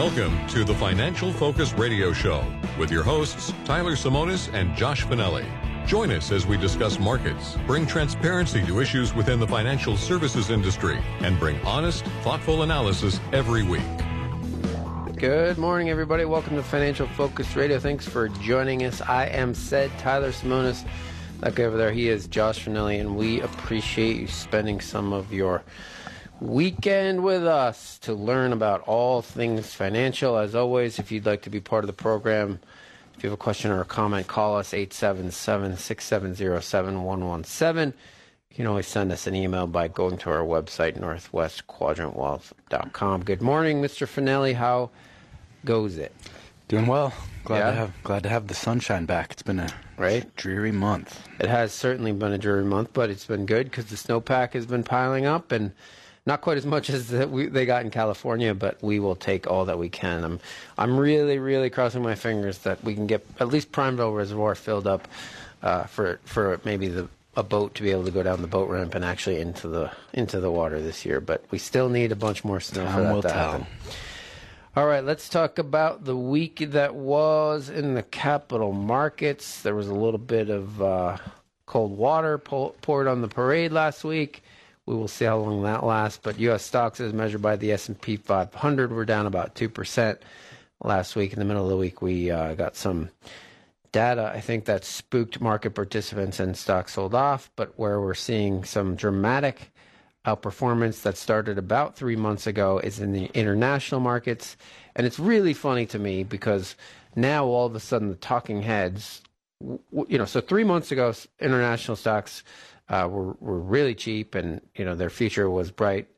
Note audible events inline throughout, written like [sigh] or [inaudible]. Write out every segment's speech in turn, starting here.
Welcome to the Financial Focus Radio Show with your hosts, Tyler Simonis and Josh Finelli. Join us as we discuss markets, bring transparency to issues within the financial services industry, and bring honest, thoughtful analysis every week. Good morning, everybody. Welcome to Financial Focus Radio. Thanks for joining us. I am said Tyler Simonis. That guy over there, he is Josh Finelli, and we appreciate you spending some of your weekend with us to learn about all things financial. As always, if you'd like to be part of the program, if you have a question or a comment, call us 877 670 7117. You can always send us an email by going to our website, northwestquadrantwealth.com. Good morning, Mr. Finelli. How goes it? Doing well. Glad Yeah? to have glad to have the sunshine back. It's been a Right? dreary month. It has certainly been a dreary month, but it's been good because the snowpack has been piling up and not quite as much as that we, they got in California, but we will take all that we can. I'm, I'm really, really crossing my fingers that we can get at least Prineville Reservoir filled up uh, for for maybe the a boat to be able to go down the boat ramp and actually into the into the water this year. But we still need a bunch more snow for Time that will to tell. happen. All right, let's talk about the week that was in the capital markets. There was a little bit of uh, cold water po- poured on the parade last week. We will see how long that lasts. But U.S. stocks, as measured by the S&P 500, were down about two percent last week. In the middle of the week, we uh, got some data. I think that spooked market participants and stocks sold off. But where we're seeing some dramatic outperformance that started about three months ago is in the international markets. And it's really funny to me because now all of a sudden the talking heads, you know, so three months ago, international stocks uh, were, were really cheap and, you know, their future was bright.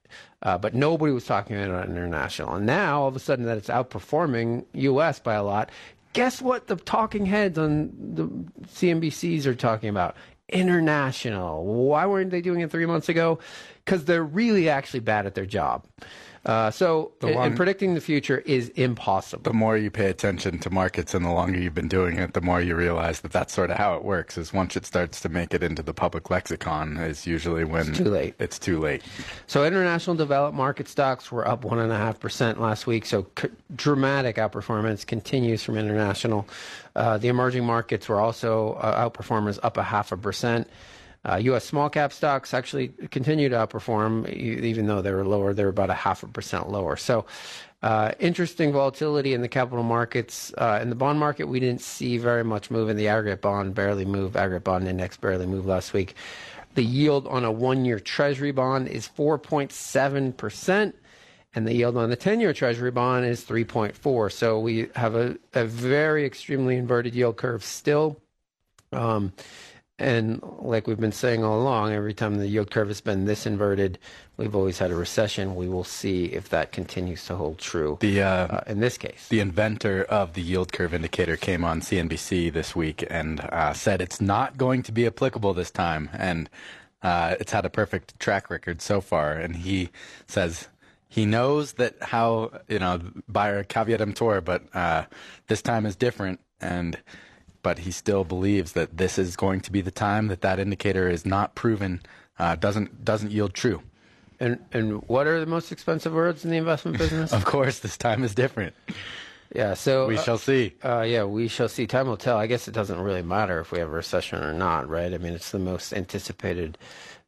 Uh, but nobody was talking about international. And now all of a sudden that it's outperforming U.S. by a lot. Guess what the talking heads on the CNBCs are talking about? International. Why weren't they doing it three months ago? Because they're really actually bad at their job. Uh, so, and one- predicting the future is impossible. The more you pay attention to markets and the longer you've been doing it, the more you realize that that's sort of how it works. Is once it starts to make it into the public lexicon, is usually when It's too late. It's too late. So international developed market stocks were up one and a half percent last week. So c- dramatic outperformance continues from international. Uh, the emerging markets were also uh, outperformers, up a half a percent. Uh, U.S. small cap stocks actually continue to outperform, even though they were lower. They were about a half a percent lower. So. Uh, interesting volatility in the capital markets. Uh, in the bond market, we didn't see very much move in the aggregate bond, barely moved. Aggregate bond index barely moved last week. The yield on a one year treasury bond is 4.7%, and the yield on the 10 year treasury bond is 3.4. So we have a, a very extremely inverted yield curve still. Um, and like we've been saying all along, every time the yield curve has been this inverted, we've always had a recession. We will see if that continues to hold true The uh, uh, in this case. the inventor of the yield curve indicator came on CNBC this week and uh, said it's not going to be applicable this time, and uh, it's had a perfect track record so far. And he says he knows that how you know by a caveat emptor, but uh, this time is different, and but he still believes that this is going to be the time that that indicator is not proven, uh, doesn't doesn't yield true. And and what are the most expensive words in the investment business? [laughs] Of course, this time is different. yeah, so We uh, shall see. Uh, yeah, we shall see. Time will tell. I guess it doesn't really matter if we have a recession or not, right? I mean, it's the most anticipated,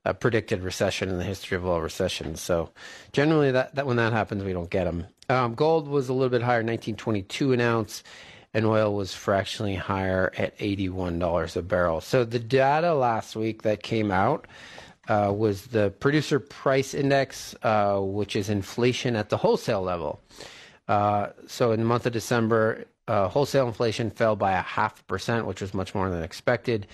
uh, predicted recession in the history of all recessions. So, generally, that, that when that happens, we don't get them. Um, gold was a little bit higher, 1922 an ounce, and oil was fractionally higher at $81 a barrel. So, the data last week that came out uh, was the producer price index, uh, which is inflation at the wholesale level. Uh, so in the month of December, uh, wholesale inflation fell by a half percent, which was much more than expected.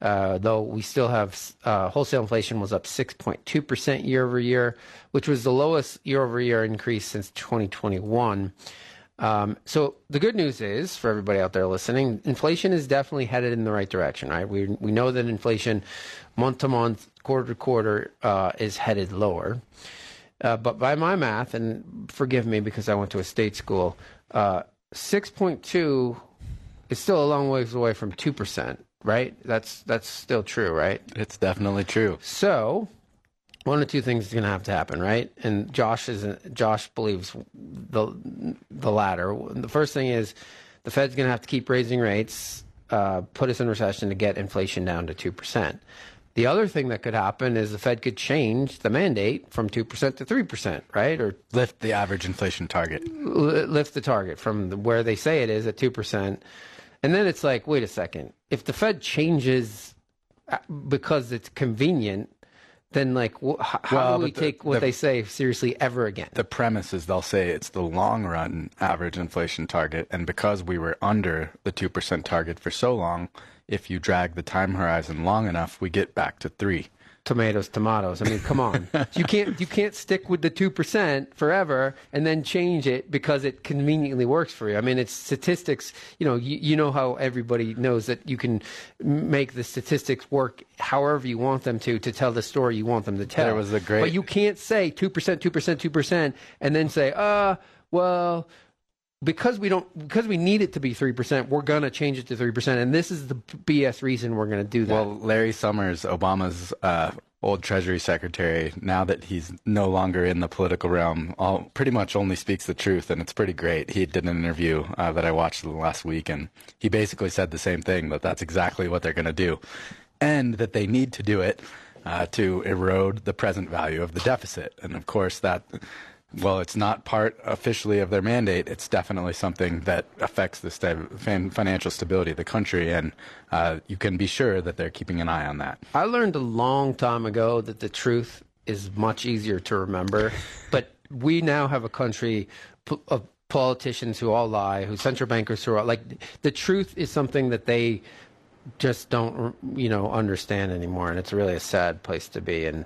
Uh, though we still have uh, wholesale inflation was up 6.2% year over year, which was the lowest year over year increase since 2021. Um, so the good news is for everybody out there listening, inflation is definitely headed in the right direction, right? We we know that inflation, month to month, quarter to quarter, uh, is headed lower. Uh, but by my math, and forgive me because I went to a state school, uh, six point two is still a long ways away from two percent, right? That's that's still true, right? It's definitely true. So one of two things is going to have to happen, right? And Josh is Josh believes the the latter. The first thing is the Fed's going to have to keep raising rates, uh, put us in recession to get inflation down to two percent. The other thing that could happen is the Fed could change the mandate from two percent to three percent, right? Or lift the average inflation target. Lift the target from the, where they say it is at two percent, and then it's like, wait a second, if the Fed changes uh, because it's convenient then like wh- how well, do we the, take what the, they say seriously ever again? The premise is they'll say it's the long run average inflation target, and because we were under the two percent target for so long, if you drag the time horizon long enough, we get back to three tomatoes, tomatoes. I mean, come on. [laughs] you can't you can't stick with the two percent forever and then change it because it conveniently works for you. I mean, it's statistics. You know, you, you know how everybody knows that you can make the statistics work however you want them to to tell the story you want them to tell. There was a great, but you can't say two percent, two percent, two percent, and then say, uh, well because we don't because we need it to be 3% we're going to change it to 3% and this is the bs reason we're going to do that. Well larry summers obama's uh, old treasury secretary now that he's no longer in the political realm all, pretty much only speaks the truth and it's pretty great. He did an interview uh, that i watched last week and he basically said the same thing that that's exactly what they're going to do and that they need to do it uh, to erode the present value of the deficit. And of course that well, it's not part officially of their mandate, it's definitely something that affects the st- financial stability of the country, and uh, you can be sure that they're keeping an eye on that. I learned a long time ago that the truth is much easier to remember, [laughs] but we now have a country of politicians who all lie, who central bankers who are like the truth is something that they just don't you know understand anymore, and it's really a sad place to be. And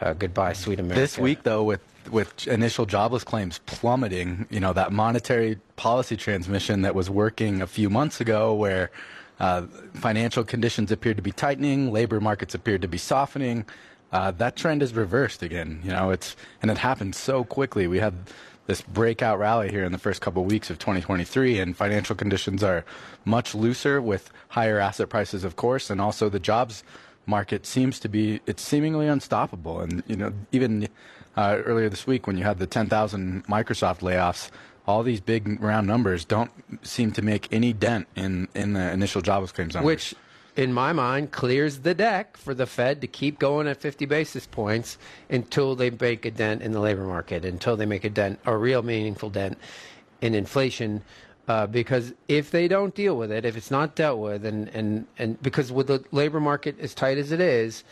uh, goodbye, sweet America. This week, though, with with initial jobless claims plummeting, you know, that monetary policy transmission that was working a few months ago where uh, financial conditions appeared to be tightening, labor markets appeared to be softening, uh, that trend is reversed again. You know, it's and it happened so quickly. We had this breakout rally here in the first couple of weeks of 2023, and financial conditions are much looser with higher asset prices, of course, and also the jobs market seems to be it's seemingly unstoppable. And you know, even uh, earlier this week when you had the 10,000 Microsoft layoffs, all these big round numbers don't seem to make any dent in, in the initial jobless claims numbers. Which, in my mind, clears the deck for the Fed to keep going at 50 basis points until they make a dent in the labor market, until they make a dent, a real meaningful dent in inflation. Uh, because if they don't deal with it, if it's not dealt with, and, and, and because with the labor market as tight as it is,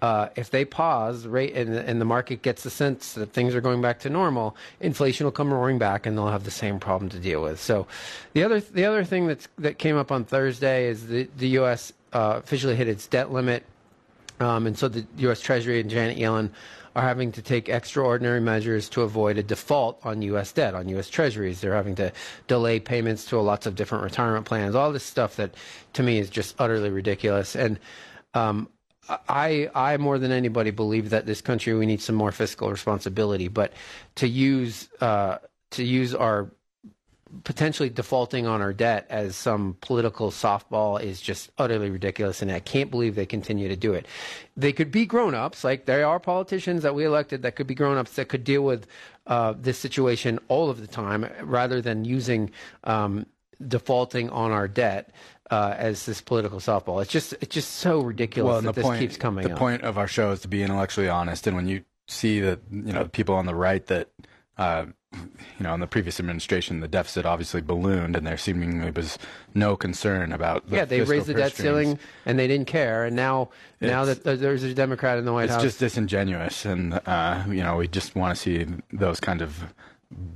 uh, if they pause rate and, and the market gets the sense that things are going back to normal, inflation will come roaring back and they'll have the same problem to deal with. So, the other the other thing that's that came up on Thursday is the the U.S. Uh, officially hit its debt limit, um, and so the U.S. Treasury and Janet Yellen are having to take extraordinary measures to avoid a default on U.S. debt, on U.S. Treasuries. They're having to delay payments to lots of different retirement plans, all this stuff that to me is just utterly ridiculous. And um, I, I more than anybody believe that this country we need some more fiscal responsibility, but to use uh, to use our potentially defaulting on our debt as some political softball is just utterly ridiculous, and I can't believe they continue to do it. They could be grown-ups, like there are politicians that we elected that could be grown-ups that could deal with uh, this situation all of the time, rather than using um, defaulting on our debt uh, as this political softball. It's just it's just so ridiculous well, that this point, keeps coming. The up. point of our show is to be intellectually honest, and when you see that you know the people on the right that. Uh, you know, in the previous administration, the deficit obviously ballooned, and there seemingly was no concern about. The yeah, they raised the debt strings. ceiling, and they didn't care. And now, it's, now that there's a Democrat in the White it's House, it's just disingenuous, and uh, you know, we just want to see those kind of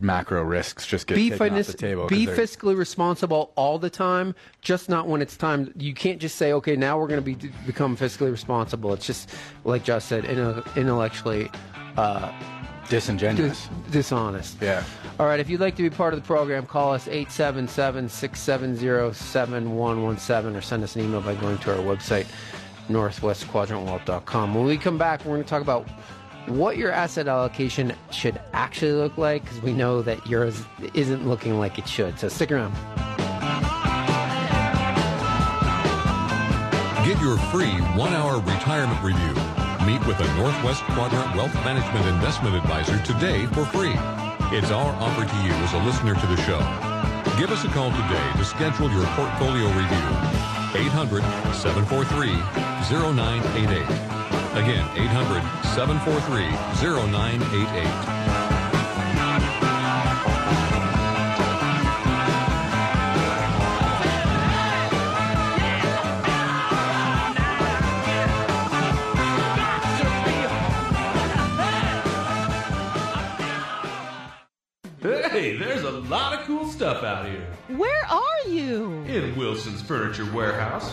macro risks just get be, taken finis- off the table. be fiscally responsible all the time, just not when it's time. You can't just say, okay, now we're going to be become fiscally responsible. It's just like Josh said, intel- intellectually uh, disingenuous. dis- dishonest. Yeah. All right, if you'd like to be part of the program, call us 877-670-7117 or send us an email by going to our website, northwestquadrantwealth.com. When we come back, we're going to talk about what your asset allocation should actually look like because we know that yours isn't looking like it should. So stick around. Get your free one-hour retirement review. Meet with a Northwest Quadrant Wealth Management Investment Advisor today for free. It's our offer to you as a listener to the show. Give us a call today to schedule your portfolio review. 800-743-0988. Again, 800-743-0988. Hey, there's a lot of cool stuff out here. Where are you? In Wilson's Furniture Warehouse,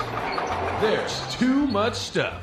there's too much stuff.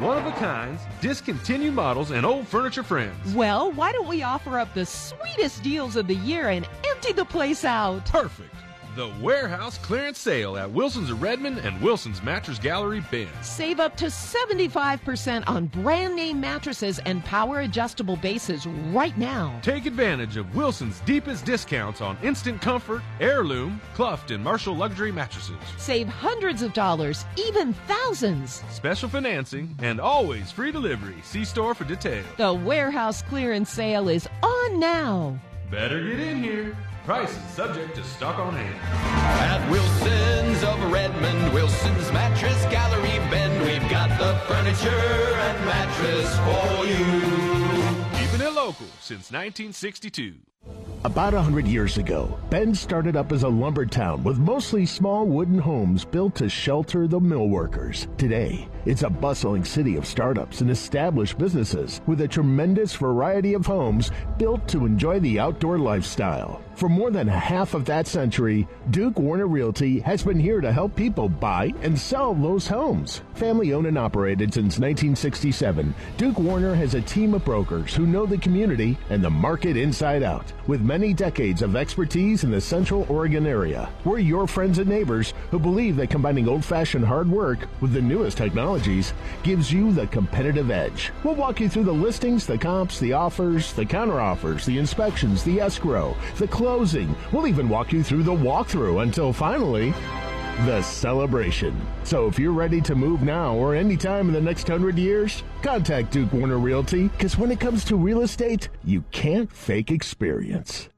One of a kinds, discontinued models, and old furniture friends. Well, why don't we offer up the sweetest deals of the year and empty the place out? Perfect. The warehouse clearance sale at Wilson's of Redmond and Wilson's Mattress Gallery Bend. Save up to 75% on brand name mattresses and power adjustable bases right now. Take advantage of Wilson's deepest discounts on Instant Comfort, Heirloom, Cluft, and Marshall luxury mattresses. Save hundreds of dollars, even thousands. Special financing and always free delivery. See store for details. The warehouse clearance sale is on now. Better get in here. Price is subject to stock on hand. At Wilson's of Redmond, Wilson's Mattress Gallery Bend, we've got the furniture and mattress for you. Keeping it local since 1962. About a hundred years ago, Bend started up as a lumber town with mostly small wooden homes built to shelter the mill workers. Today, it's a bustling city of startups and established businesses with a tremendous variety of homes built to enjoy the outdoor lifestyle. For more than half of that century, Duke Warner Realty has been here to help people buy and sell those homes. Family owned and operated since 1967, Duke Warner has a team of brokers who know the community and the market inside out. With many decades of expertise in the Central Oregon area, we're your friends and neighbors who believe that combining old fashioned hard work with the newest technologies gives you the competitive edge. We'll walk you through the listings, the comps, the offers, the counteroffers, the inspections, the escrow, the closing. We'll even walk you through the walkthrough until finally the celebration. So if you're ready to move now or anytime in the next hundred years, contact Duke Warner Realty because when it comes to real estate, you can't fake experience.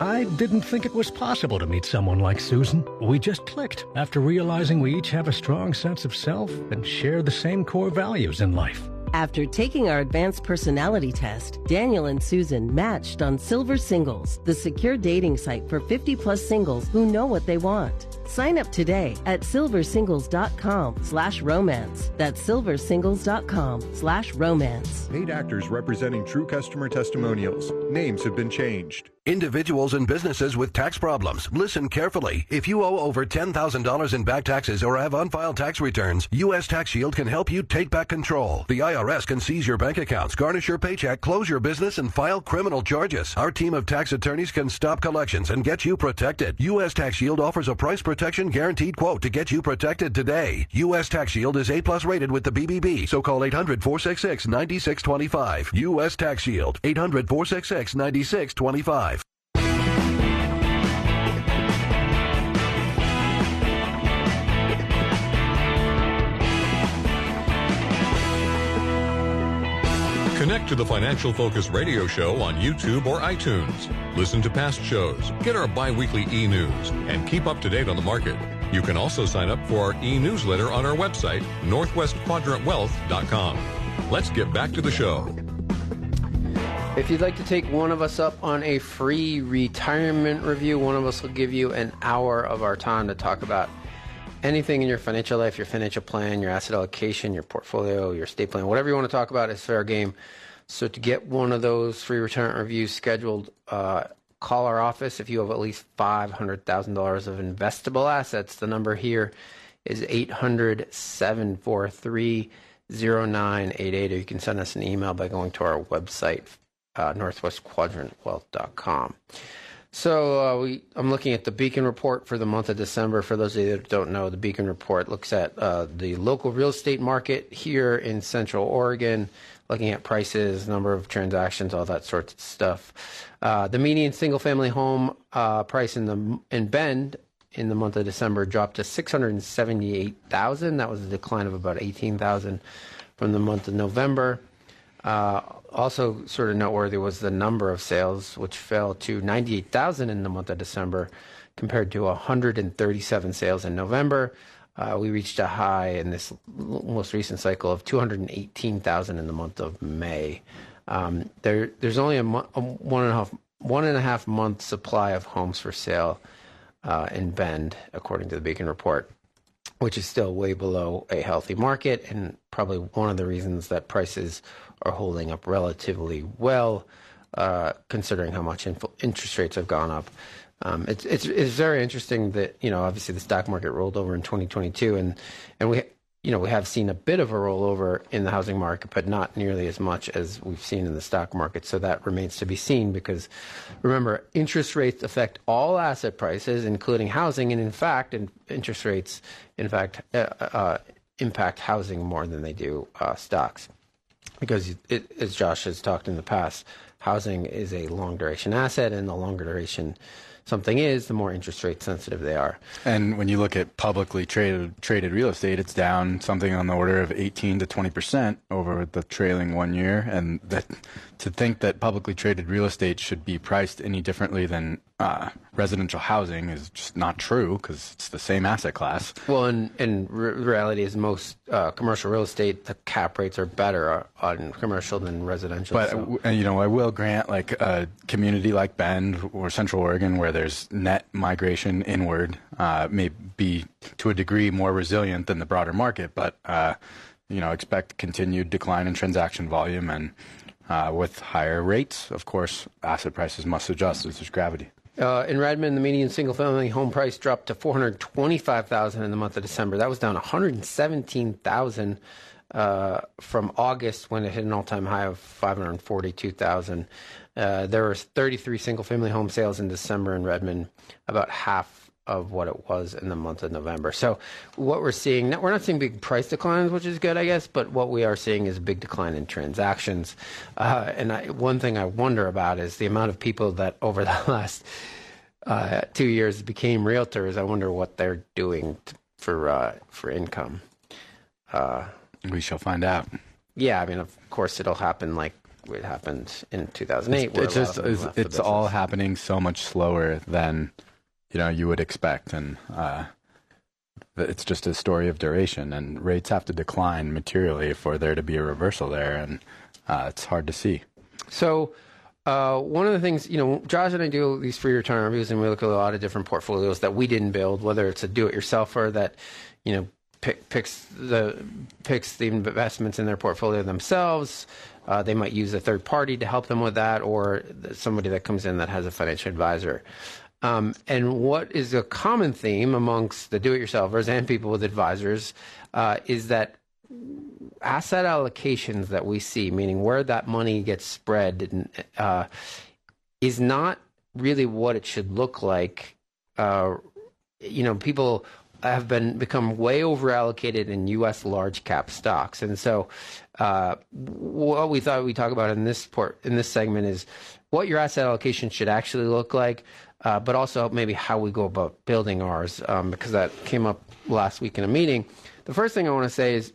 I didn't think it was possible to meet someone like Susan. We just clicked after realizing we each have a strong sense of self and share the same core values in life. After taking our advanced personality test, Daniel and Susan matched on Silver Singles, the secure dating site for 50 plus singles who know what they want. Sign up today at silversingles.com slash romance. That's silversingles.com slash romance. Paid actors representing true customer testimonials. Names have been changed. Individuals and businesses with tax problems, listen carefully. If you owe over $10,000 in back taxes or have unfiled tax returns, U.S. Tax Shield can help you take back control. The IRS can seize your bank accounts, garnish your paycheck, close your business, and file criminal charges. Our team of tax attorneys can stop collections and get you protected. U.S. Tax Shield offers a price protection guaranteed quote to get you protected today. U.S. Tax Shield is A plus rated with the BBB, so call 800-466-9625. U.S. Tax Shield, 800-466-9625. Connect to the Financial Focus radio show on YouTube or iTunes. Listen to past shows, get our bi-weekly e-news, and keep up to date on the market. You can also sign up for our e-newsletter on our website, northwestquadrantwealth.com. Let's get back to the show. If you'd like to take one of us up on a free retirement review, one of us will give you an hour of our time to talk about anything in your financial life, your financial plan, your asset allocation, your portfolio, your estate plan, whatever you want to talk about is fair game. So to get one of those free retirement reviews scheduled, uh, call our office if you have at least $500,000 of investable assets. The number here is 800 743 0988, or you can send us an email by going to our website, uh, northwestquadrantwealth.com. So uh, we, I'm looking at the Beacon report for the month of December. For those of you that don't know, the Beacon report looks at uh, the local real estate market here in Central Oregon, looking at prices, number of transactions, all that sort of stuff. Uh, the median single-family home uh, price in the in Bend in the month of December dropped to 678,000. That was a decline of about 18,000 from the month of November. Also, sort of noteworthy was the number of sales, which fell to 98,000 in the month of December, compared to 137 sales in November. Uh, we reached a high in this most recent cycle of 218,000 in the month of May. Um, there, there's only a, mo- a one and a half one and a half month supply of homes for sale uh, in Bend, according to the Beacon report, which is still way below a healthy market, and probably one of the reasons that prices are holding up relatively well, uh, considering how much inf- interest rates have gone up. Um, it's, it's it's very interesting that you know obviously the stock market rolled over in 2022, and and we you know we have seen a bit of a rollover in the housing market, but not nearly as much as we've seen in the stock market. So that remains to be seen because remember interest rates affect all asset prices, including housing, and in fact, in, interest rates in fact uh, uh, impact housing more than they do uh, stocks because it, as Josh has talked in the past, housing is a long duration asset, and the longer duration something is, the more interest rate sensitive they are. And when you look at publicly traded traded real estate, it's down something on the order of 18 to 20 percent over the trailing one year. And that to think that publicly traded real estate should be priced any differently than uh, residential housing is just not true because it's the same asset class. Well, and, and re- reality is most uh, commercial real estate, the cap rates are better on commercial than residential. But so. uh, you know, I will grant like a community like Bend or Central Oregon, where there's net migration inward, uh, may be to a degree more resilient than the broader market. But uh, you know, expect continued decline in transaction volume and. Uh, with higher rates, of course, asset prices must adjust as there's gravity. Uh, in Redmond, the median single-family home price dropped to 425,000 in the month of December. That was down 117,000 uh, from August when it hit an all-time high of 542,000. Uh, there were 33 single-family home sales in December in Redmond, about half of what it was in the month of November. So what we're seeing, we're not seeing big price declines, which is good, I guess, but what we are seeing is a big decline in transactions. Uh, and I, one thing I wonder about is the amount of people that over [laughs] the last uh, two years became realtors. I wonder what they're doing t- for uh, for income. Uh, we shall find out. Yeah, I mean, of course, it'll happen like it happened in 2008. It's, it's just it's, it's all happening so much slower than you know you would expect, and uh, it's just a story of duration. And rates have to decline materially for there to be a reversal there, and uh, it's hard to see. So. Uh, one of the things, you know, Josh and I do these free return reviews, and we look at a lot of different portfolios that we didn't build, whether it's a do-it-yourselfer that, you know, pick, picks the picks the investments in their portfolio themselves. Uh, they might use a third party to help them with that, or somebody that comes in that has a financial advisor. Um, and what is a common theme amongst the do-it-yourselfers and people with advisors uh, is that asset allocations that we see, meaning where that money gets spread, uh, is not really what it should look like. Uh, you know, people have been become way over allocated in U.S. large cap stocks, and so uh, what we thought we talk about in this port in this segment is what your asset allocation should actually look like, uh, but also maybe how we go about building ours, um, because that came up last week in a meeting. The first thing I want to say is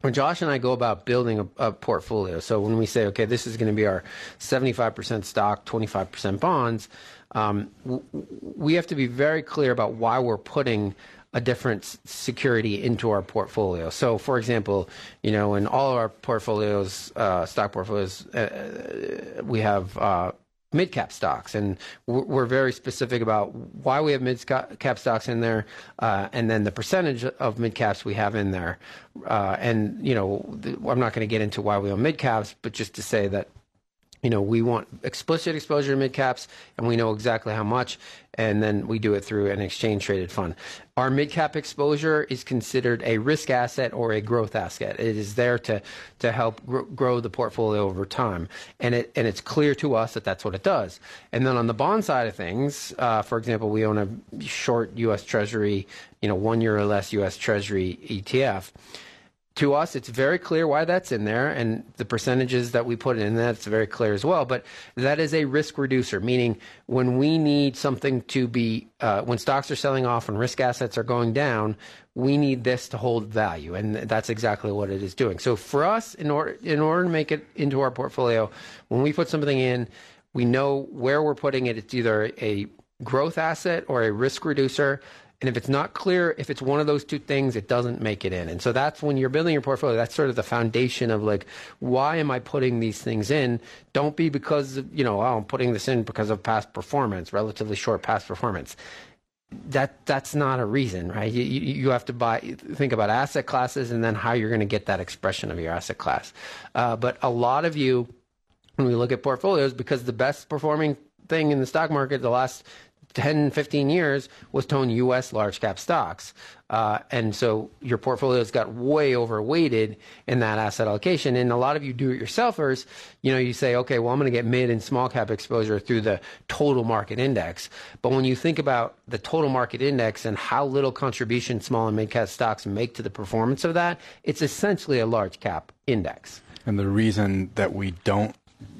when Josh and I go about building a, a, portfolio, so when we say, okay, this is going to be our 75% stock, 25% bonds, um, w- we have to be very clear about why we're putting a different security into our portfolio. So, for example, you know, in all of our portfolios, uh, stock portfolios, uh, we have uh, mid cap stocks, and we're we're very specific about why we have mid cap stocks in there, uh, and then the percentage of mid caps we have in there. Uh, and you know, I'm not going to get into why we own mid caps, but just to say that you know, we want explicit exposure to mid caps, and we know exactly how much, and then we do it through an exchange traded fund. Our mid cap exposure is considered a risk asset or a growth asset. It is there to to help gr- grow the portfolio over time, and it and it's clear to us that that's what it does. And then on the bond side of things, uh, for example, we own a short U.S. Treasury, you know, one year or less U.S. Treasury ETF to us, it's very clear why that's in there, and the percentages that we put in that's very clear as well. But that is a risk reducer, meaning when we need something to be, uh, when stocks are selling off and risk assets are going down, we need this to hold value, and that's exactly what it is doing. So for us, in order in order to make it into our portfolio, when we put something in, we know where we're putting it. It's either a growth asset or a risk reducer and if it's not clear, if it's one of those two things, it doesn't make it in. And so that's when you're building your portfolio, that's sort of the foundation of like, why am I putting these things in? Don't be because, of, you know, oh, I'm putting this in because of past performance, relatively short past performance. That that's not a reason, right? You, you have to buy, think about asset classes and then how you're going to get that expression of your asset class. Uh, but a lot of you, when we look at portfolios, because the best performing thing in the stock market the last 10, 15 years was to own U.S. large cap stocks. Uh, and so your portfolios got way overweighted in that asset allocation. And a lot of you do it yourselfers, you know, you say, okay, well, I'm going to get mid and small cap exposure through the total market index. But when you think about the total market index and how little contribution small and mid cap stocks make to the performance of that, it's essentially a large cap index. And the reason that we don't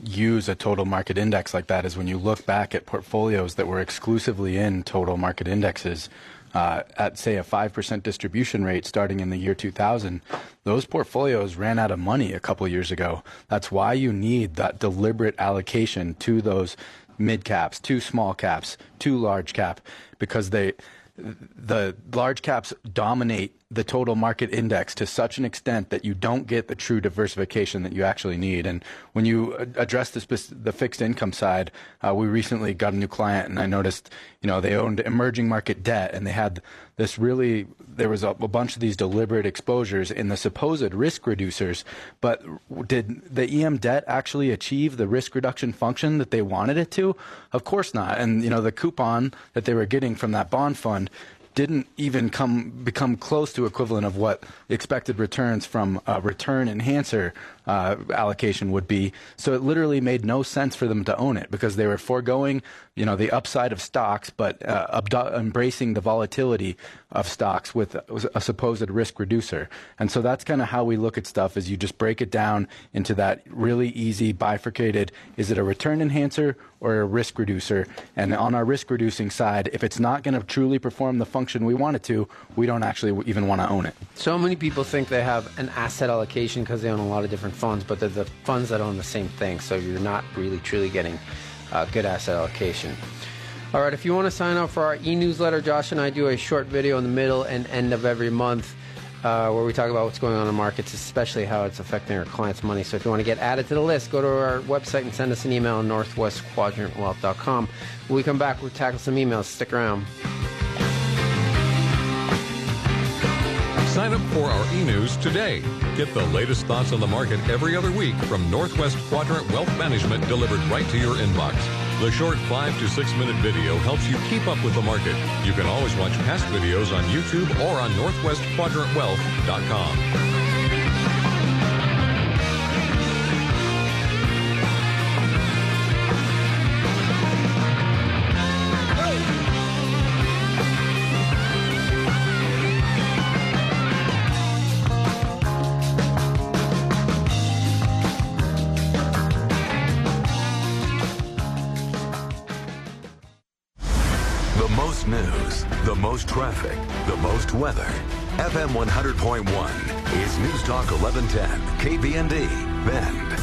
use a total market index like that is when you look back at portfolios that were exclusively in total market indexes uh, at say a 5% distribution rate starting in the year 2000 those portfolios ran out of money a couple years ago. That's why you need that deliberate allocation to those mid caps to small caps to large cap because they the large caps dominate the total market index to such an extent that you don't get the true diversification that you actually need. And when you address the, the fixed income side, uh, we recently got a new client, and I noticed, you know, they owned emerging market debt, and they had this really there was a, a bunch of these deliberate exposures in the supposed risk reducers. But did the EM debt actually achieve the risk reduction function that they wanted it to? Of course not. And you know, the coupon that they were getting from that bond fund didn't even come become close to equivalent of what expected returns from a return enhancer uh, allocation would be. So it literally made no sense for them to own it because they were foregoing, you know, the upside of stocks, but uh, abdo- embracing the volatility of stocks with a supposed risk reducer. And so that's kind of how we look at stuff: is you just break it down into that really easy bifurcated: is it a return enhancer or a risk reducer? And on our risk reducing side, if it's not going to truly perform the function we want it to, we don't actually even want to own it. So many people think they have an asset allocation because they own a lot of different funds, but they're the funds that own the same thing. So you're not really truly getting uh, good asset allocation. All right, if you want to sign up for our e newsletter, Josh and I do a short video in the middle and end of every month. Uh, where we talk about what's going on in the markets, especially how it's affecting our clients' money. So if you want to get added to the list, go to our website and send us an email northwestquadrantwealth.com. When we come back, we'll tackle some emails. Stick around. Sign up for our e-news today. Get the latest thoughts on the market every other week from Northwest Quadrant Wealth Management delivered right to your inbox. The short five to six minute video helps you keep up with the market. You can always watch past videos on YouTube or on northwestquadrantwealth.com. Talk 1110, KBND, Bend.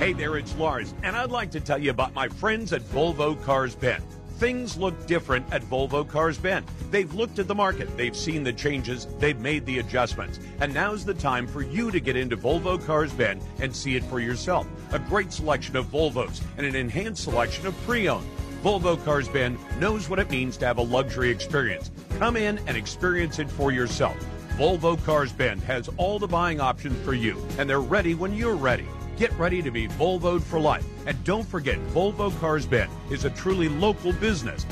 Hey there, it's Lars, and I'd like to tell you about my friends at Volvo Cars Bend. Things look different at Volvo Cars Bend. They've looked at the market, they've seen the changes, they've made the adjustments. And now's the time for you to get into Volvo Cars Bend and see it for yourself. A great selection of Volvos and an enhanced selection of pre owned. Volvo Cars Bend knows what it means to have a luxury experience. Come in and experience it for yourself. Volvo Cars Bend has all the buying options for you, and they're ready when you're ready. Get ready to be Volvoed for life. And don't forget, Volvo Cars Bend is a truly local business.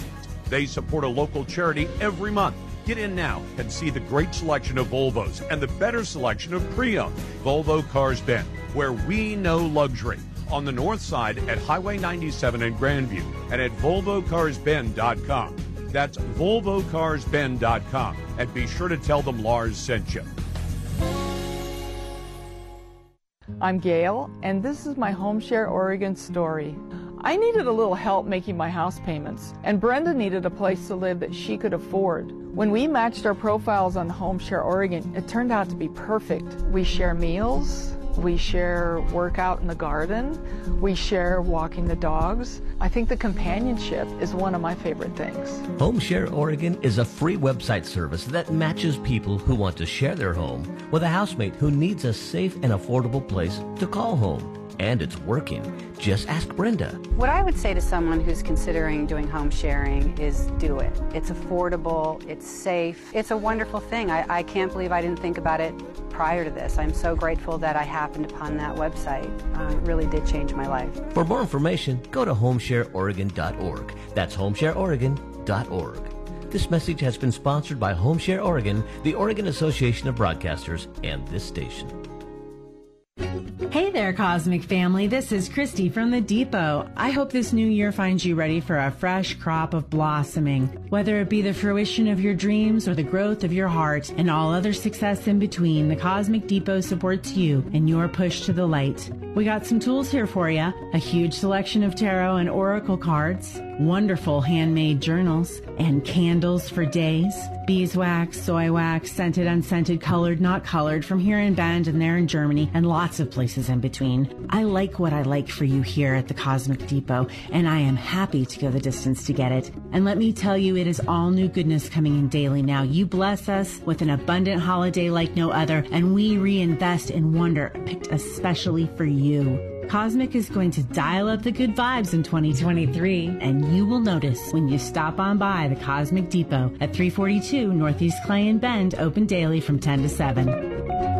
They support a local charity every month. Get in now and see the great selection of Volvos and the better selection of pre owned. Volvo Cars Bend, where we know luxury. On the north side at Highway 97 in Grandview and at VolvoCarsBend.com. That's VolvoCarsBend.com. And be sure to tell them Lars sent you. I'm Gail, and this is my HomeShare Oregon story. I needed a little help making my house payments, and Brenda needed a place to live that she could afford. When we matched our profiles on HomeShare Oregon, it turned out to be perfect. We share meals, we share work out in the garden. We share walking the dogs. I think the companionship is one of my favorite things. HomeShare Oregon is a free website service that matches people who want to share their home with a housemate who needs a safe and affordable place to call home and it's working. Just ask Brenda. What I would say to someone who's considering doing home sharing is do it. It's affordable, it's safe, it's a wonderful thing. I, I can't believe I didn't think about it prior to this. I'm so grateful that I happened upon that website. Uh, it really did change my life. For more information, go to homeshareoregon.org. That's homeshareoregon.org. This message has been sponsored by HomeShare Oregon, the Oregon Association of Broadcasters, and this station. Hey there, Cosmic Family. This is Christy from the Depot. I hope this new year finds you ready for a fresh crop of blossoming. Whether it be the fruition of your dreams or the growth of your heart and all other success in between, the Cosmic Depot supports you and your push to the light. We got some tools here for you a huge selection of tarot and oracle cards, wonderful handmade journals, and candles for days, beeswax, soy wax, scented, unscented, colored, not colored, from here in Bend and there in Germany, and lots of places in between. I like what I like for you here at the Cosmic Depot, and I am happy to go the distance to get it. And let me tell you, it is all new goodness coming in daily now. You bless us with an abundant holiday like no other, and we reinvest in wonder picked especially for you you. Cosmic is going to dial up the good vibes in 2023, and you will notice when you stop on by the Cosmic Depot at 342 Northeast Clay and Bend, open daily from 10 to 7.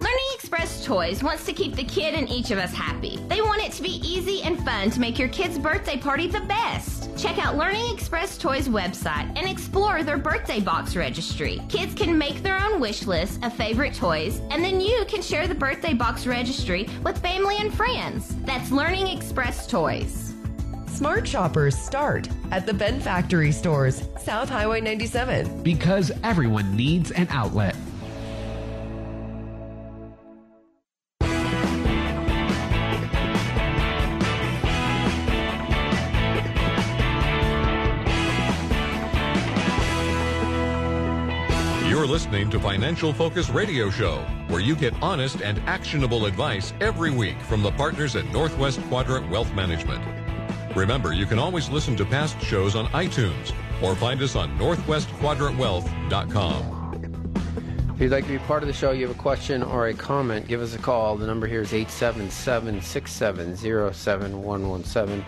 Learning Express Toys wants to keep the kid in each of us happy. They want it to be easy and fun to make your kid's birthday party the best. Check out Learning Express Toys website and explore their birthday box registry. Kids can make their own wish list of favorite toys, and then you can share the birthday box registry with family and friends. That's Learning Express Toys. Smart shoppers start at the Bend Factory stores, South Highway 97. Because everyone needs an outlet. Listening to Financial Focus Radio Show, where you get honest and actionable advice every week from the partners at Northwest Quadrant Wealth Management. Remember, you can always listen to past shows on iTunes or find us on northwestquadrantwealth.com. If you'd like to be part of the show, you have a question or a comment, give us a call. The number here is 877 670 7117.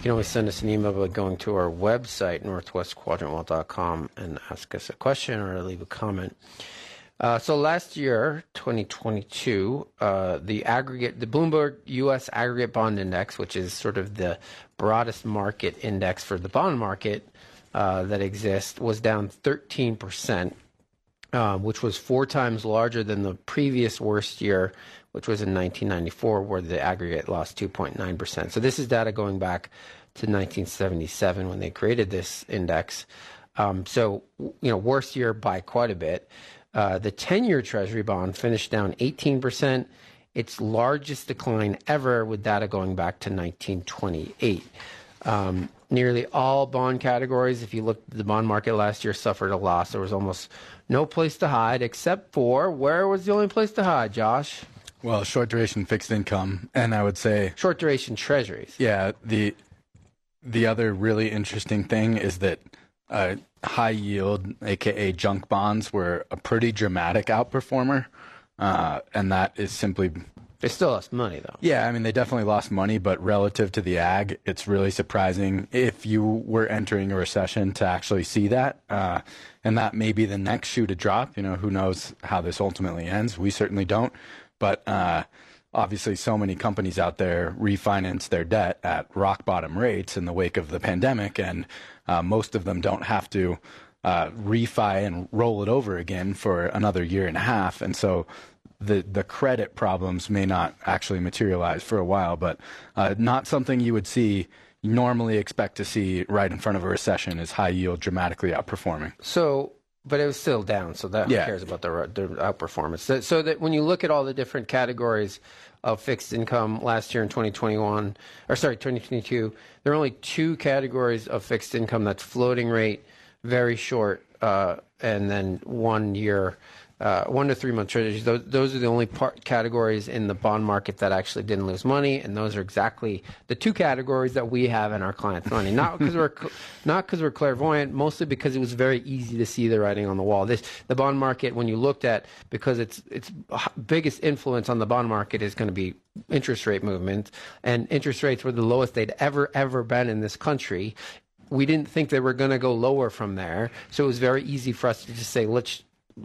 You can always send us an email by going to our website, northwestquadrantwealth.com, and ask us a question or leave a comment. Uh, so last year, 2022, uh, the aggregate, the Bloomberg U.S. Aggregate Bond Index, which is sort of the broadest market index for the bond market uh, that exists, was down 13 percent. um, which was four times larger than the previous worst year, which was in 1994, where the aggregate lost 2.9%. So this is data going back to 1977 when they created this index. Um, so, you know, worst year by quite a bit. Uh, the 10 year Treasury bond finished down 18%, its largest decline ever, with data going back to 1928. Um, nearly all bond categories, if you look, at the bond market last year, suffered a loss. There was almost no place to hide except for where was the only place to hide, Josh? Well, short duration fixed income, and I would say short duration treasuries. Yeah, the the other really interesting thing is that uh, high yield, aka junk bonds, were a pretty dramatic outperformer, uh, and that is simply they still lost money though. Yeah, I mean they definitely lost money, but relative to the ag, it's really surprising if you were entering a recession to actually see that, uh, and that may be the next shoe to drop. You know, who knows how this ultimately ends? We certainly don't, but. Uh, obviously so many companies out there refinance their debt at rock bottom rates in the wake of the pandemic, and uh, most of them don't have to uh, refi and roll it over again for another year and a half. And so the the credit problems may not actually materialize for a while, but uh, not something you would see normally expect to see right in front of a recession is high yield dramatically outperforming. So but it was still down, so that Yeah. who cares about the, the outperformance. So, so that when you look at all the different categories of fixed income last year in 2021, or sorry, 2022, there are only two categories of fixed income that's floating rate, very short, uh, and then one year. Uh, one to three month treasuries. Those, those are the only part categories in the bond market that actually didn't lose money, and those are exactly the two categories that we have in our clients' money. Not because we're not because we're clairvoyant, mostly because it was very easy to see the writing on the wall. This the bond market when you looked at because its its biggest influence on the bond market is going to be interest rate movement, and interest rates were the lowest they'd ever ever been in this country. We didn't think they were going to go lower from there, so it was very easy for us to just say let's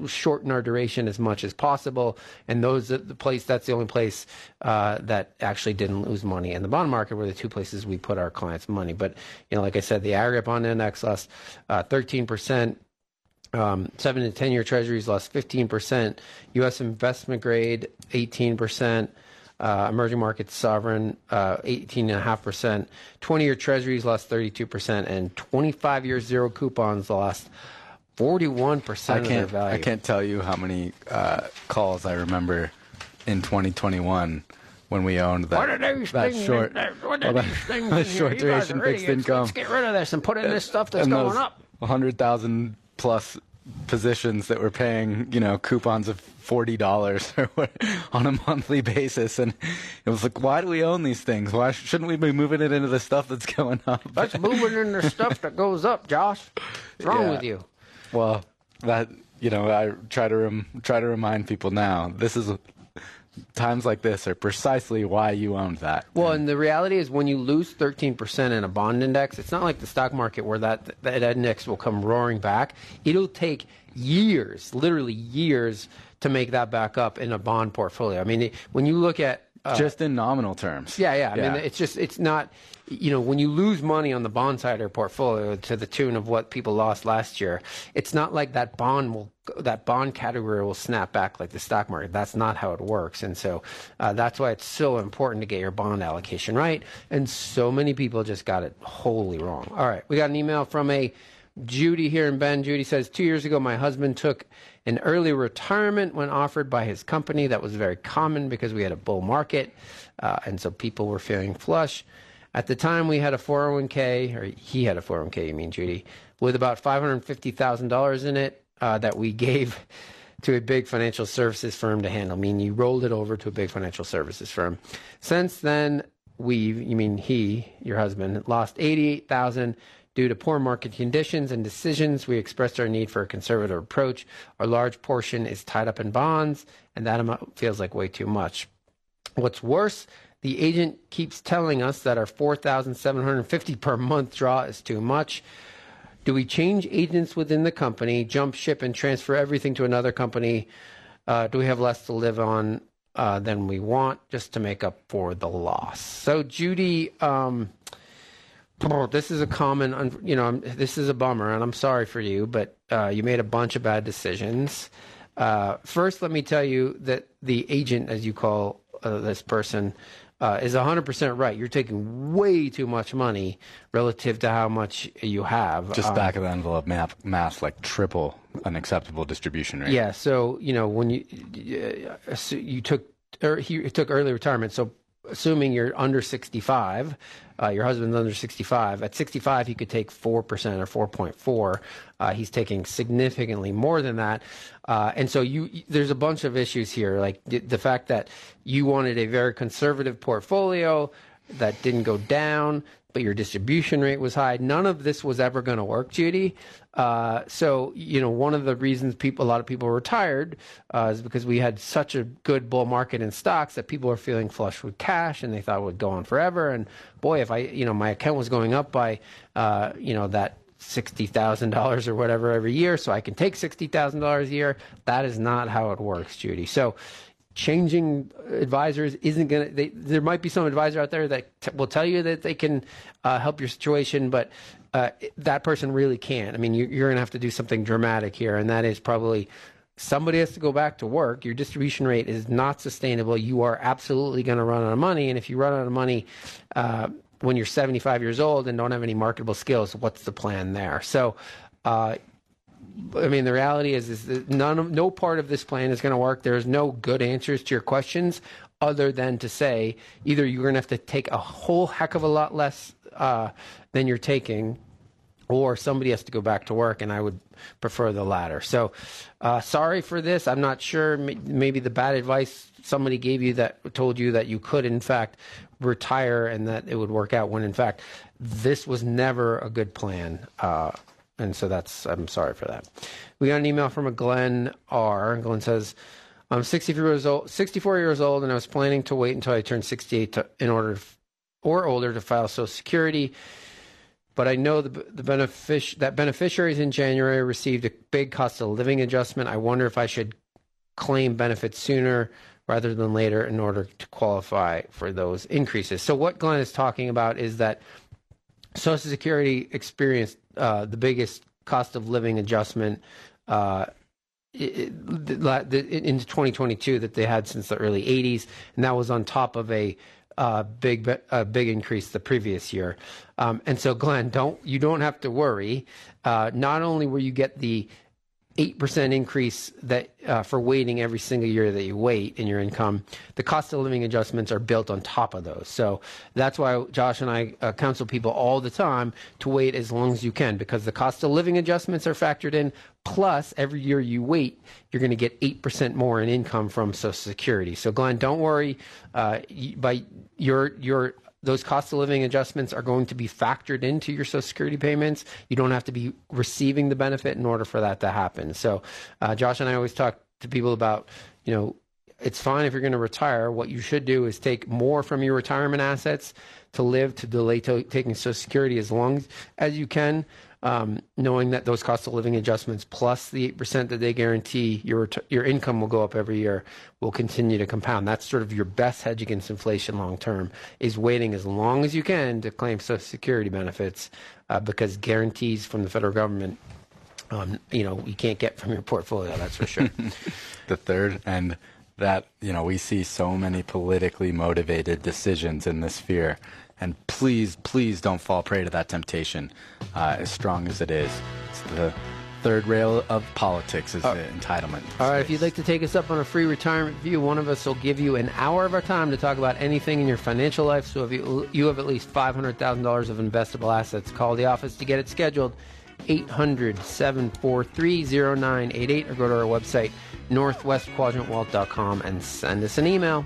shorten our duration as much as possible. And those the place that's the only place uh, that actually didn't lose money. And the bond market were the two places we put our clients' money. But you know, like I said, the aggregate bond index lost uh, thirteen percent. Um, seven to ten year treasuries lost 15%. U.S. investment grade, 18%. Uh, emerging markets sovereign, uh, 18.5%. 20 year treasuries lost 32%. And 25 year zero coupons lost 41% I of their value. I can't tell you how many uh, calls I remember in 2021 when we owned that. What are these that short. What are well, these that- [laughs] that short duration fixed income. Let's get rid of this and put in this stuff that's going up. 100,000 plus positions that were paying, you know, coupons of forty dollars [laughs] on a monthly basis, and it was like, why do we own these things? Why shouldn't we be moving it into the stuff that's [laughs] going up? That's moving in the stuff that goes up, Josh. What's wrong Yeah. with you? Well, that you know, I try to rem- try to remind people now. This is times like this are precisely why you owned that. Well, and the reality is when you lose 13% in a bond index, it's not like the stock market where that, that index will come roaring back. It'll take years, literally years, to make that back up in a bond portfolio. I mean, when you look at uh, Just in nominal terms. Yeah, yeah. I Yeah. mean, it's just it's not. You know, when you lose money on the bond side of your portfolio to the tune of what people lost last year, it's not like that bond will that bond category will snap back like the stock market. That's not how it works, and so uh, that's why it's so important to get your bond allocation right. And so many people just got it wholly wrong. All right, we got an email from a Judy here in Bend. Judy says, Two years ago, my husband took an early retirement when offered by his company. That was very common because we had a bull market, uh, and so people were feeling flush. At the time, we had a 401k, or he had a 401k, you mean, Judy, with about $550,000 in it uh, that we gave to a big financial services firm to handle. I mean, you rolled it over to a big financial services firm. Since then, we, you mean he, your husband, lost 88,000 due to poor market conditions and decisions. We expressed our need for a conservative approach. Our large portion is tied up in bonds, and that amount feels like way too much. What's worse, the agent keeps telling us that our 4750 per month draw is too much. Do we change agents within the company, jump ship, and transfer everything to another company? Uh, do we have less to live on uh, than we want just to make up for the loss? So, Judy, um, this is a common, you know, this is a bummer, and I'm sorry for you, but uh, you made a bunch of bad decisions. Uh, first, let me tell you that the agent, as you call uh, this person, uh, is 100% right. You're taking way too much money relative to how much you have. Just Um, back of the envelope math, math like triple an acceptable distribution rate. Yeah. So you know when you uh, so you took or he took early retirement. So assuming you're under 65, uh, your husband's under 65. At 65, he could take four percent or 4.4. Uh, he's taking significantly more than that. Uh, and so you there's a bunch of issues here, like the, the fact that you wanted a very conservative portfolio that didn't go down but your distribution rate was high. None of this was ever going to work, Judy. Uh, so, you know, one of the reasons people, a lot of people retired uh, is because we had such a good bull market in stocks that people were feeling flush with cash and they thought it would go on forever. And boy, if I, you know, my account was going up by, uh, you know, that sixty thousand dollars or whatever every year, so I can take sixty thousand dollars a year. That is not how it works, Judy. So changing advisors isn't going to there might be some advisor out there that t- will tell you that they can uh, help your situation but uh, that person really can't. I mean you, you're going to have to do something dramatic here and that is probably somebody has to go back to work. Your distribution rate is not sustainable. You are absolutely going to run out of money and if you run out of money uh, when you're 75 years old and don't have any marketable skills what's the plan there? So uh, I mean, the reality is, is that none no part of this plan is going to work. There's no good answers to your questions other than to say either you're going to have to take a whole heck of a lot less uh, than you're taking, or somebody has to go back to work, and I would prefer the latter. So, uh, sorry for this. I'm not sure. Maybe the bad advice somebody gave you that told you that you could, in fact, retire and that it would work out. When in fact, this was never a good plan. Uh, and so that's I'm sorry for that. We got an email from a Glenn R. Glenn says, "I'm 64 years old, 64 years old, and I was planning to wait until I turned 68 to, in order to, or older to file Social Security." But I know the, the benefic- that beneficiaries in January received a big cost of living adjustment. I wonder if I should claim benefits sooner rather than later in order to qualify for those increases. So what Glenn is talking about is that Social Security experienced uh, the biggest cost of living adjustment uh, into 2022 that they had since the early 80s, and that was on top of a uh, big a big increase the previous year. Um, and so, Glenn, don't you don't have to worry. Uh, not only will you get the eight percent increase that uh, for waiting every single year that you wait in your income. The cost of living adjustments are built on top of those. So that's why Josh and I uh, counsel people all the time to wait as long as you can because the cost of living adjustments are factored in. Plus, every year you wait, you're going to get eight percent more in income from Social Security. So, Glenn, don't worry. Uh, by your your those cost of living adjustments are going to be factored into your Social Security payments. You don't have to be receiving the benefit in order for that to happen. So, uh, Josh and I always talk to people about, you know, it's fine if you're going to retire. What you should do is take more from your retirement assets to live to delay to taking Social Security as long as you can. Um, knowing that those cost of living adjustments plus the eight percent that they guarantee your your income will go up every year will continue to compound. That's sort of your best hedge against inflation long term. Is waiting as long as you can to claim Social Security benefits uh, because guarantees from the federal government, um, you know, you can't get from your portfolio. That's for sure. [laughs] the third and that you know we see so many politically motivated decisions in this sphere and please please don't fall prey to that temptation uh, as strong as it is it's the third rail of politics is the entitlement All right, if you'd like to take us up on a free retirement view, one of us will give you an hour of our time to talk about anything in your financial life. So if you, you have at least $500,000 of investable assets, call the office to get it scheduled. 800 743 0988 or go to our website, northwestquadrantwealth.com, and send us an email.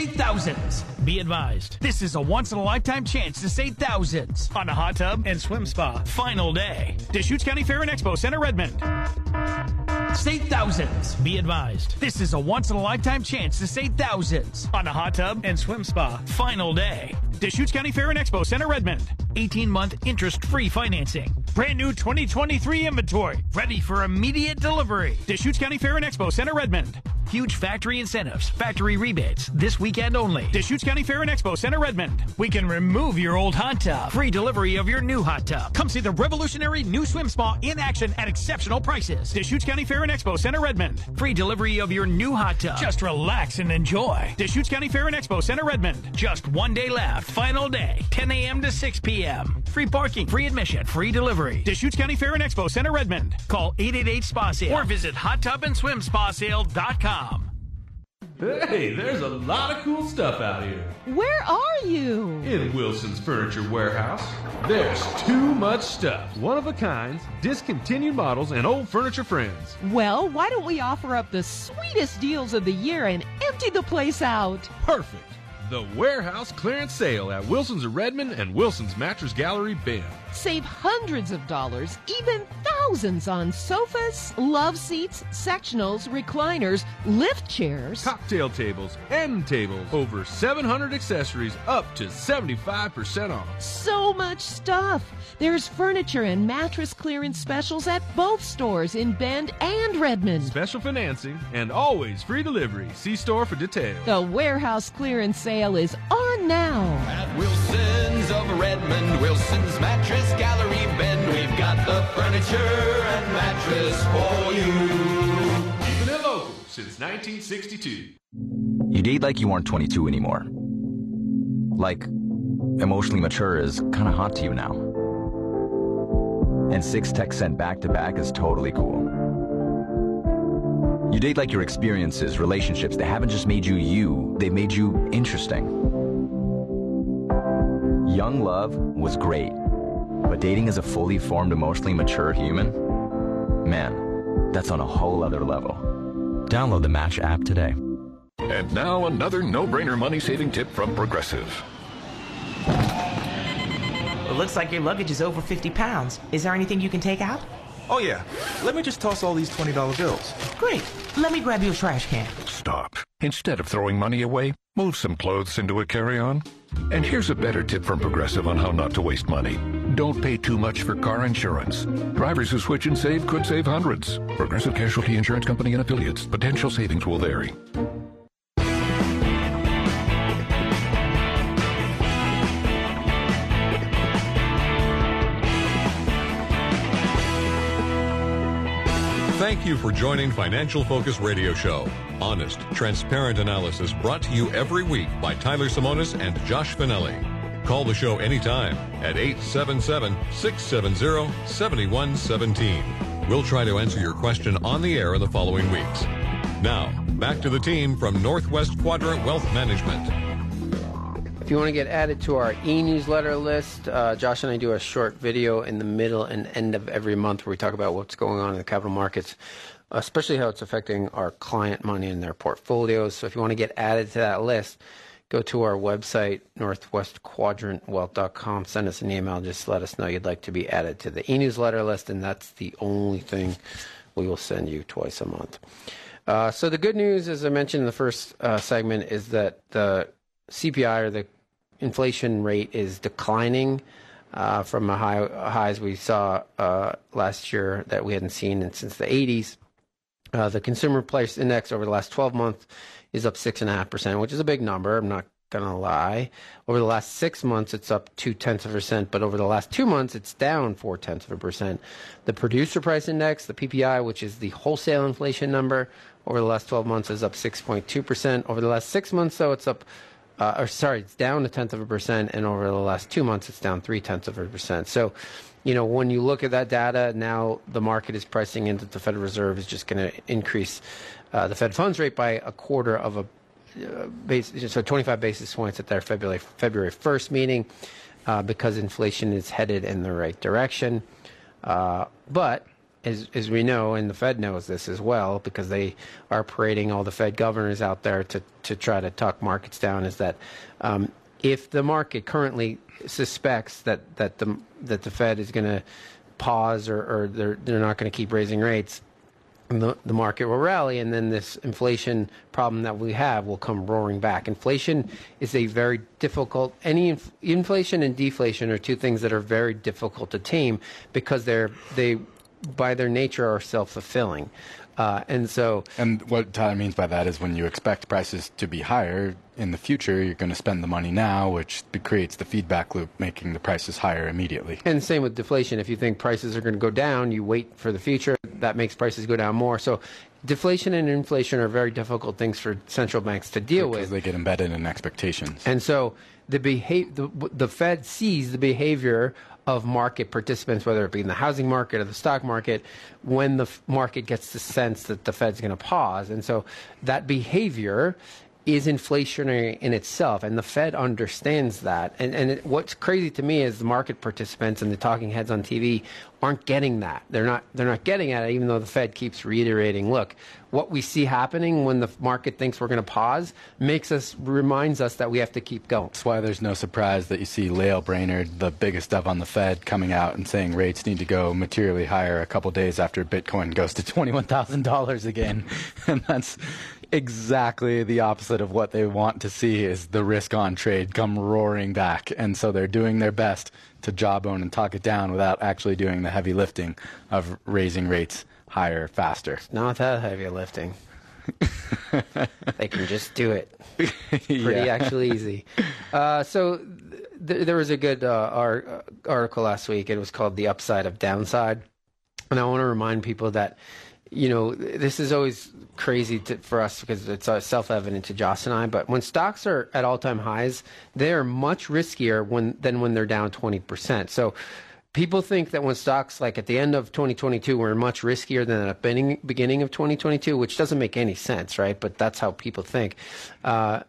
save thousands. Be advised, this is a once in a lifetime chance to save thousands on a hot tub and swim spa. Final day. Deschutes County Fair and Expo Center, Redmond. Save thousands. Be advised, this is a once in a lifetime chance to save thousands on a hot tub and swim spa. Final day. Deschutes County Fair and Expo Center, Redmond. 18 month interest free financing. Brand new 2023 inventory. Ready for immediate delivery. Deschutes County Fair and Expo Center, Redmond. Huge factory incentives, factory rebates, this weekend only. Deschutes County Fair and Expo Center, Redmond. We can remove your old hot tub. Free delivery of your new hot tub. Come see the revolutionary new swim spa in action at exceptional prices. Deschutes County Fair and Expo Center, Redmond. Free delivery of your new hot tub. Just relax and enjoy. Deschutes County Fair and Expo Center, Redmond. Just one day left. Final day, 10 a.m. to 6 p.m. Free parking, free admission, free delivery. Deschutes County Fair and Expo Center, Redmond. Call 888 Spa Sale or visit hottubandSwimSpaSale.com. Hey, there's a lot of cool stuff out here. Where are you? In Wilson's Furniture Warehouse, there's too much stuff. One of a kinds, discontinued models, and old furniture friends. Well, why don't we offer up the sweetest deals of the year and empty the place out? Perfect. The warehouse clearance sale at Wilson's of Redmond and Wilson's Mattress Gallery Bend. Save hundreds of dollars, even thousands on sofas, love seats, sectionals, recliners, lift chairs, cocktail tables, end tables, over 700 accessories, up to 75% off. So much stuff. There's furniture and mattress clearance specials at both stores in Bend and Redmond. Special financing and always free delivery. See store for details. The warehouse clearance sale is on now. Redmond, Wilson's Mattress Gallery Bend, we've got the furniture and mattress for you. Keeping it local since 1962. You date like you aren't 22 anymore. Like, emotionally mature is kind of hot to you now. And six texts sent back to back is totally cool. You date like your experiences, relationships, they haven't just made you you, they've made you interesting. Young love was great, but dating as a fully formed, emotionally mature human? Man, that's on a whole other level. Download the Match app today. And now another no-brainer money-saving tip from Progressive. It looks like your luggage is over 50 pounds. Is there anything you can take out? Oh, yeah. Let me just toss all these $20 bills. Great. Let me grab you a trash can. Stop. Instead of throwing money away, move some clothes into a carry-on. And here's a better tip from Progressive on how not to waste money. Don't pay too much for car insurance. Drivers who switch and save could save hundreds. Progressive Casualty Insurance Company and affiliates. Potential savings will vary. Thank you for joining Financial Focus Radio Show. Honest, transparent analysis brought to you every week by Tyler Simonis and Josh Finelli. Call the show anytime at 877-670-7117. We'll try to answer your question on the air in the following weeks. Now, back to the team from Northwest Quadrant Wealth Management. If you want to get added to our e-newsletter list, uh, Josh and I do a short video in the middle and end of every month where we talk about what's going on in the capital markets, especially how it's affecting our client money and their portfolios. So if you want to get added to that list, go to our website, northwestquadrantwealth.com. Send us an email. Just let us know you'd like to be added to the e-newsletter list, and that's the only thing we will send you twice a month. Uh, so the good news, as I mentioned in the first uh, segment, is that the CPI or the inflation rate is declining uh, from a high highs we saw uh, last year that we hadn't seen since the 80s. Uh, the consumer price index over the last 12 months is up six and a half percent, which is a big number. I'm not gonna lie. Over the last six months, it's up two tenths of a percent, but over the last two months, it's down four tenths of a percent. The producer price index, the PPI, which is the wholesale inflation number, over the last 12 months is up 6.2 percent. Over the last six months, though, it's up uh, or sorry, it's down a tenth of a percent, and over the last two months, it's down three tenths of a percent. So, you know, when you look at that data, now the market is pricing in that the Federal Reserve is just going to increase uh, the Fed funds rate by a quarter of a uh, base, so 25 basis points at their February February 1st meeting, uh, because inflation is headed in the right direction. Uh, but as as we know, and the Fed knows this as well because they are parading all the Fed governors out there to to try to talk markets down. Is that um, if the market currently suspects that that the that the Fed is going to pause or, or they're they're not going to keep raising rates, the, the market will rally, and then this inflation problem that we have will come roaring back. Inflation is a very difficult. Any inf- inflation and deflation are two things that are very difficult to tame because they're they by their nature are self fulfilling. Uh, and so, and what Tyler means by that is when you expect prices to be higher in the future, you're going to spend the money now, which creates the feedback loop, making the prices higher immediately. And same with deflation. If you think prices are going to go down, you wait for the future. That makes prices go down more. So, deflation and inflation are very difficult things for central banks to deal because with. Because they get embedded in expectations. And so, the behavior, the, the Fed sees the behavior of market participants, whether it be in the housing market or the stock market, when the market gets the sense that the Fed's going to pause. And so that behavior is inflationary in itself, and the Fed understands that. And, and it, what's crazy to me is the market participants and the talking heads on TV aren't getting that. They're not. They're not getting at it, even though the Fed keeps reiterating, "Look, what we see happening when the market thinks we're going to pause makes us reminds us that we have to keep going." That's why there's no surprise that you see Lael Brainard, the biggest dove on the Fed, coming out and saying rates need to go materially higher a couple days after Bitcoin goes to twenty-one thousand dollars again, [laughs] and that's exactly the opposite of what they want to see is the risk on trade come roaring back. And so they're doing their best to jawbone and talk it down without actually doing the heavy lifting of raising rates higher, faster. Not that heavy lifting. [laughs] they can just do it. Pretty Yeah. actually easy. Uh, so th- there was a good uh, ar- article last week. It was called "The Upside of Downside," and I want to remind people that you know this is always crazy to, for us because it's uh, self-evident to Josh and I. But when stocks are at all-time highs, they are much riskier when than when they're down twenty percent. So people think that when stocks like at the end of 2022 were much riskier than at the beginning, beginning of 2022 which doesn't make any sense right but that's how people think uh,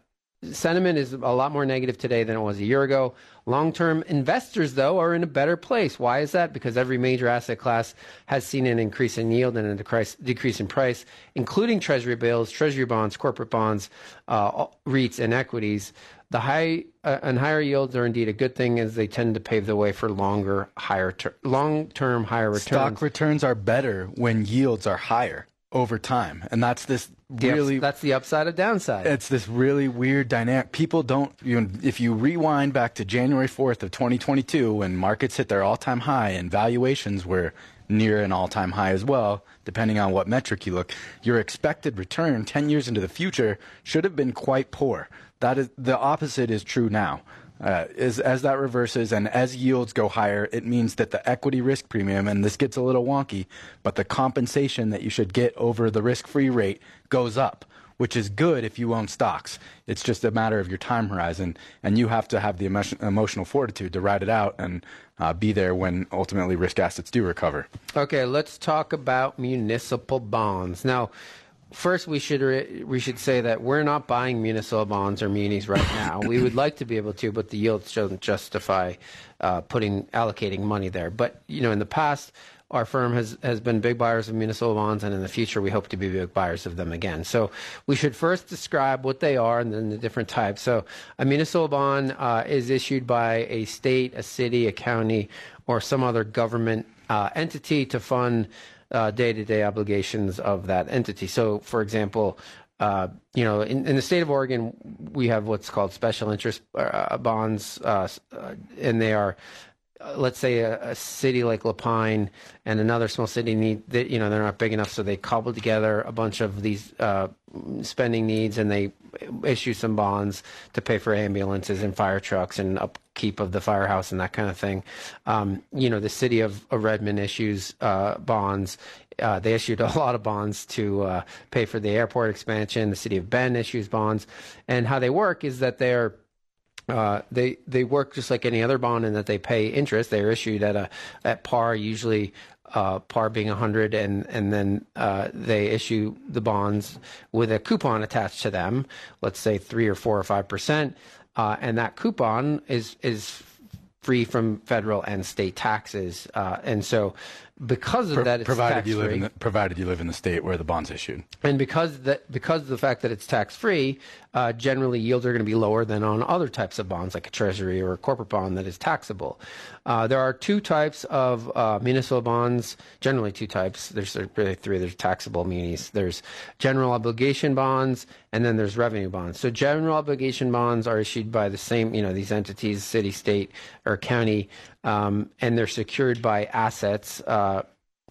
sentiment is a lot more negative today than it was a year ago. Long-term investors though are in a better place. Why is that? Because every major asset class has seen an increase in yield and a decrease, decrease in price including treasury bills treasury bonds corporate bonds uh, reits and equities. The high uh, and higher yields are indeed a good thing as they tend to pave the way for longer, higher, ter- long-term higher returns. Stock returns are better when yields are higher over time, and that's this The ups- really that's the upside of downside. It's this really weird dynamic. People don't. You know, if you rewind back to January fourth of 2022, when markets hit their all-time high and valuations were near an all-time high as well, depending on what metric you look, your expected return 10 years into the future should have been quite poor. That is the opposite is true now. Uh, is, as that reverses and as yields go higher, it means that the equity risk premium, and this gets a little wonky, but the compensation that you should get over the risk free rate goes up, which is good if you own stocks. It's just a matter of your time horizon, and you have to have the emotion, emotional fortitude to ride it out and uh, be there when ultimately risk assets do recover. Okay, let's talk about municipal bonds. Now, first we should re- we should say that we're not buying municipal bonds or munis right now. we would like to be able to, but the yields don't justify uh, putting allocating money there. But you know, in the past. Our firm has, has been big buyers of municipal bonds, and in the future, we hope to be big buyers of them again. So, we should first describe what they are and then the different types. So, a municipal bond uh, is issued by a state, a city, a county, or some other government uh, entity to fund day to day obligations of that entity. So, for example, uh, you know, in, in, the state of Oregon, we have what's called special interest uh, bonds, uh, and they are, let's say, a, a, city like La Pine and another small city need, they, you know, they're not big enough, so they cobble together a bunch of these uh, spending needs, and they issue some bonds to pay for ambulances and fire trucks and upkeep of the firehouse and that kind of thing. Um, you know, the city of, Redmond issues uh, bonds. Uh, they issued a [laughs] lot of bonds to uh, pay for the airport expansion. The city of Bend issues bonds, and how they work is that they're uh, they they work just like any other bond in that they pay interest. They're issued at a at par, usually uh, par being 100, and and then uh, they issue the bonds with a coupon attached to them. Let's say three or four or five percent, uh, and that coupon is is free from federal and state taxes, uh, and so because of Pro- that, it's provided you live free. in the, provided you live in the state where the bond's issued. And because that, because of the fact that it's tax free, uh, generally yields are going to be lower than on other types of bonds, like a treasury or a corporate bond that is taxable. Uh, there are two types of uh, municipal bonds. Generally, two types. There's really three. There's taxable munis. There's general obligation bonds, and then there's revenue bonds. So general obligation bonds are issued by the same, you know, these entities, city, state, or county, um, and they're secured by assets. Uh,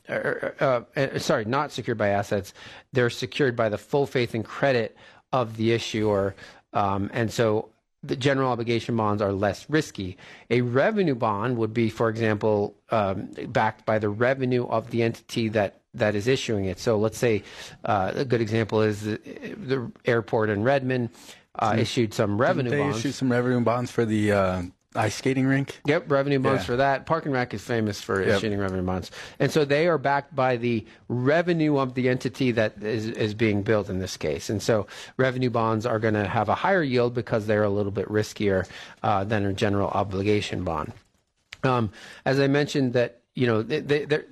uh, uh, uh, sorry, not secured by assets. They're secured by the full faith and credit of the issuer. Um, and so the general obligation bonds are less risky. A revenue bond would be, for example, um, backed by the revenue of the entity that that is issuing it. So let's say uh, a good example is the, the airport in Redmond uh, issued some revenue they bonds. issue some revenue bonds for the uh, ice skating rink? Yep, revenue bonds Yeah. for that. Park and Rec is famous for Yep. issuing revenue bonds, and so they are backed by the revenue of the entity that is is being built in this case. And so revenue bonds are going to have a higher yield because they're a little bit riskier uh, than a general obligation bond. Um, as I mentioned, that you know they, they, they're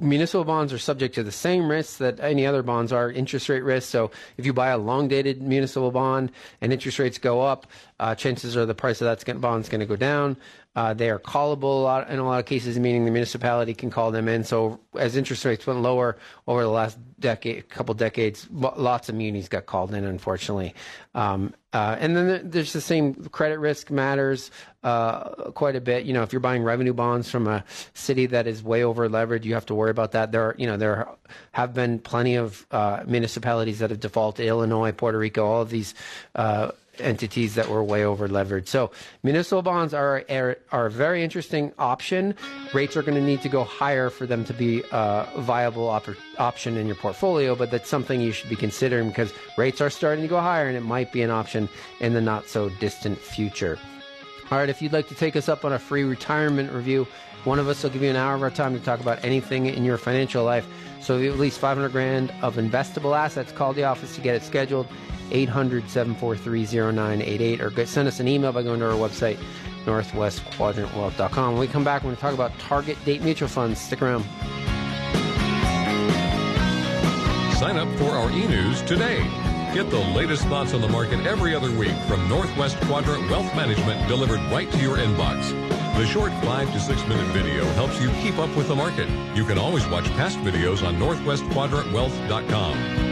municipal bonds are subject to the same risks that any other bonds are interest rate risks so if you buy a long dated municipal bond and interest rates go up uh, chances are the price of that bond is going to go down uh, they are callable a lot, in a lot of cases meaning the municipality can call them in so as interest rates went lower over the last decade couple decades lots of munis got called in unfortunately um, uh, and then there's the same credit risk matters uh, quite a bit. You know, if you're buying revenue bonds from a city that is way over leveraged, you have to worry about that. There, are, you know, there have been plenty of uh, municipalities that have defaulted. Illinois, Puerto Rico, all of these. Entities that were way over leveraged. So municipal bonds are, are are a very interesting option. Rates are going to need to go higher for them to be a viable op- option in your portfolio, but that's something you should be considering because rates are starting to go higher and it might be an option in the not so distant future. All right, if you'd like to take us up on a free retirement review, one of us will give you an hour of our time to talk about anything in your financial life. So at least 500 grand of investable assets, call the office to get it scheduled. 800 743 0988 or get, send us an email by going to our website, northwestquadrantwealth.com. When we come back, we're going to talk about target date mutual funds. Stick around. Sign up for our e-news today. Get the latest thoughts on the market every other week from Northwest Quadrant Wealth Management delivered right to your inbox. The short 5 to 6 minute video helps you keep up with the market. You can always watch past videos on northwestquadrantwealth.com.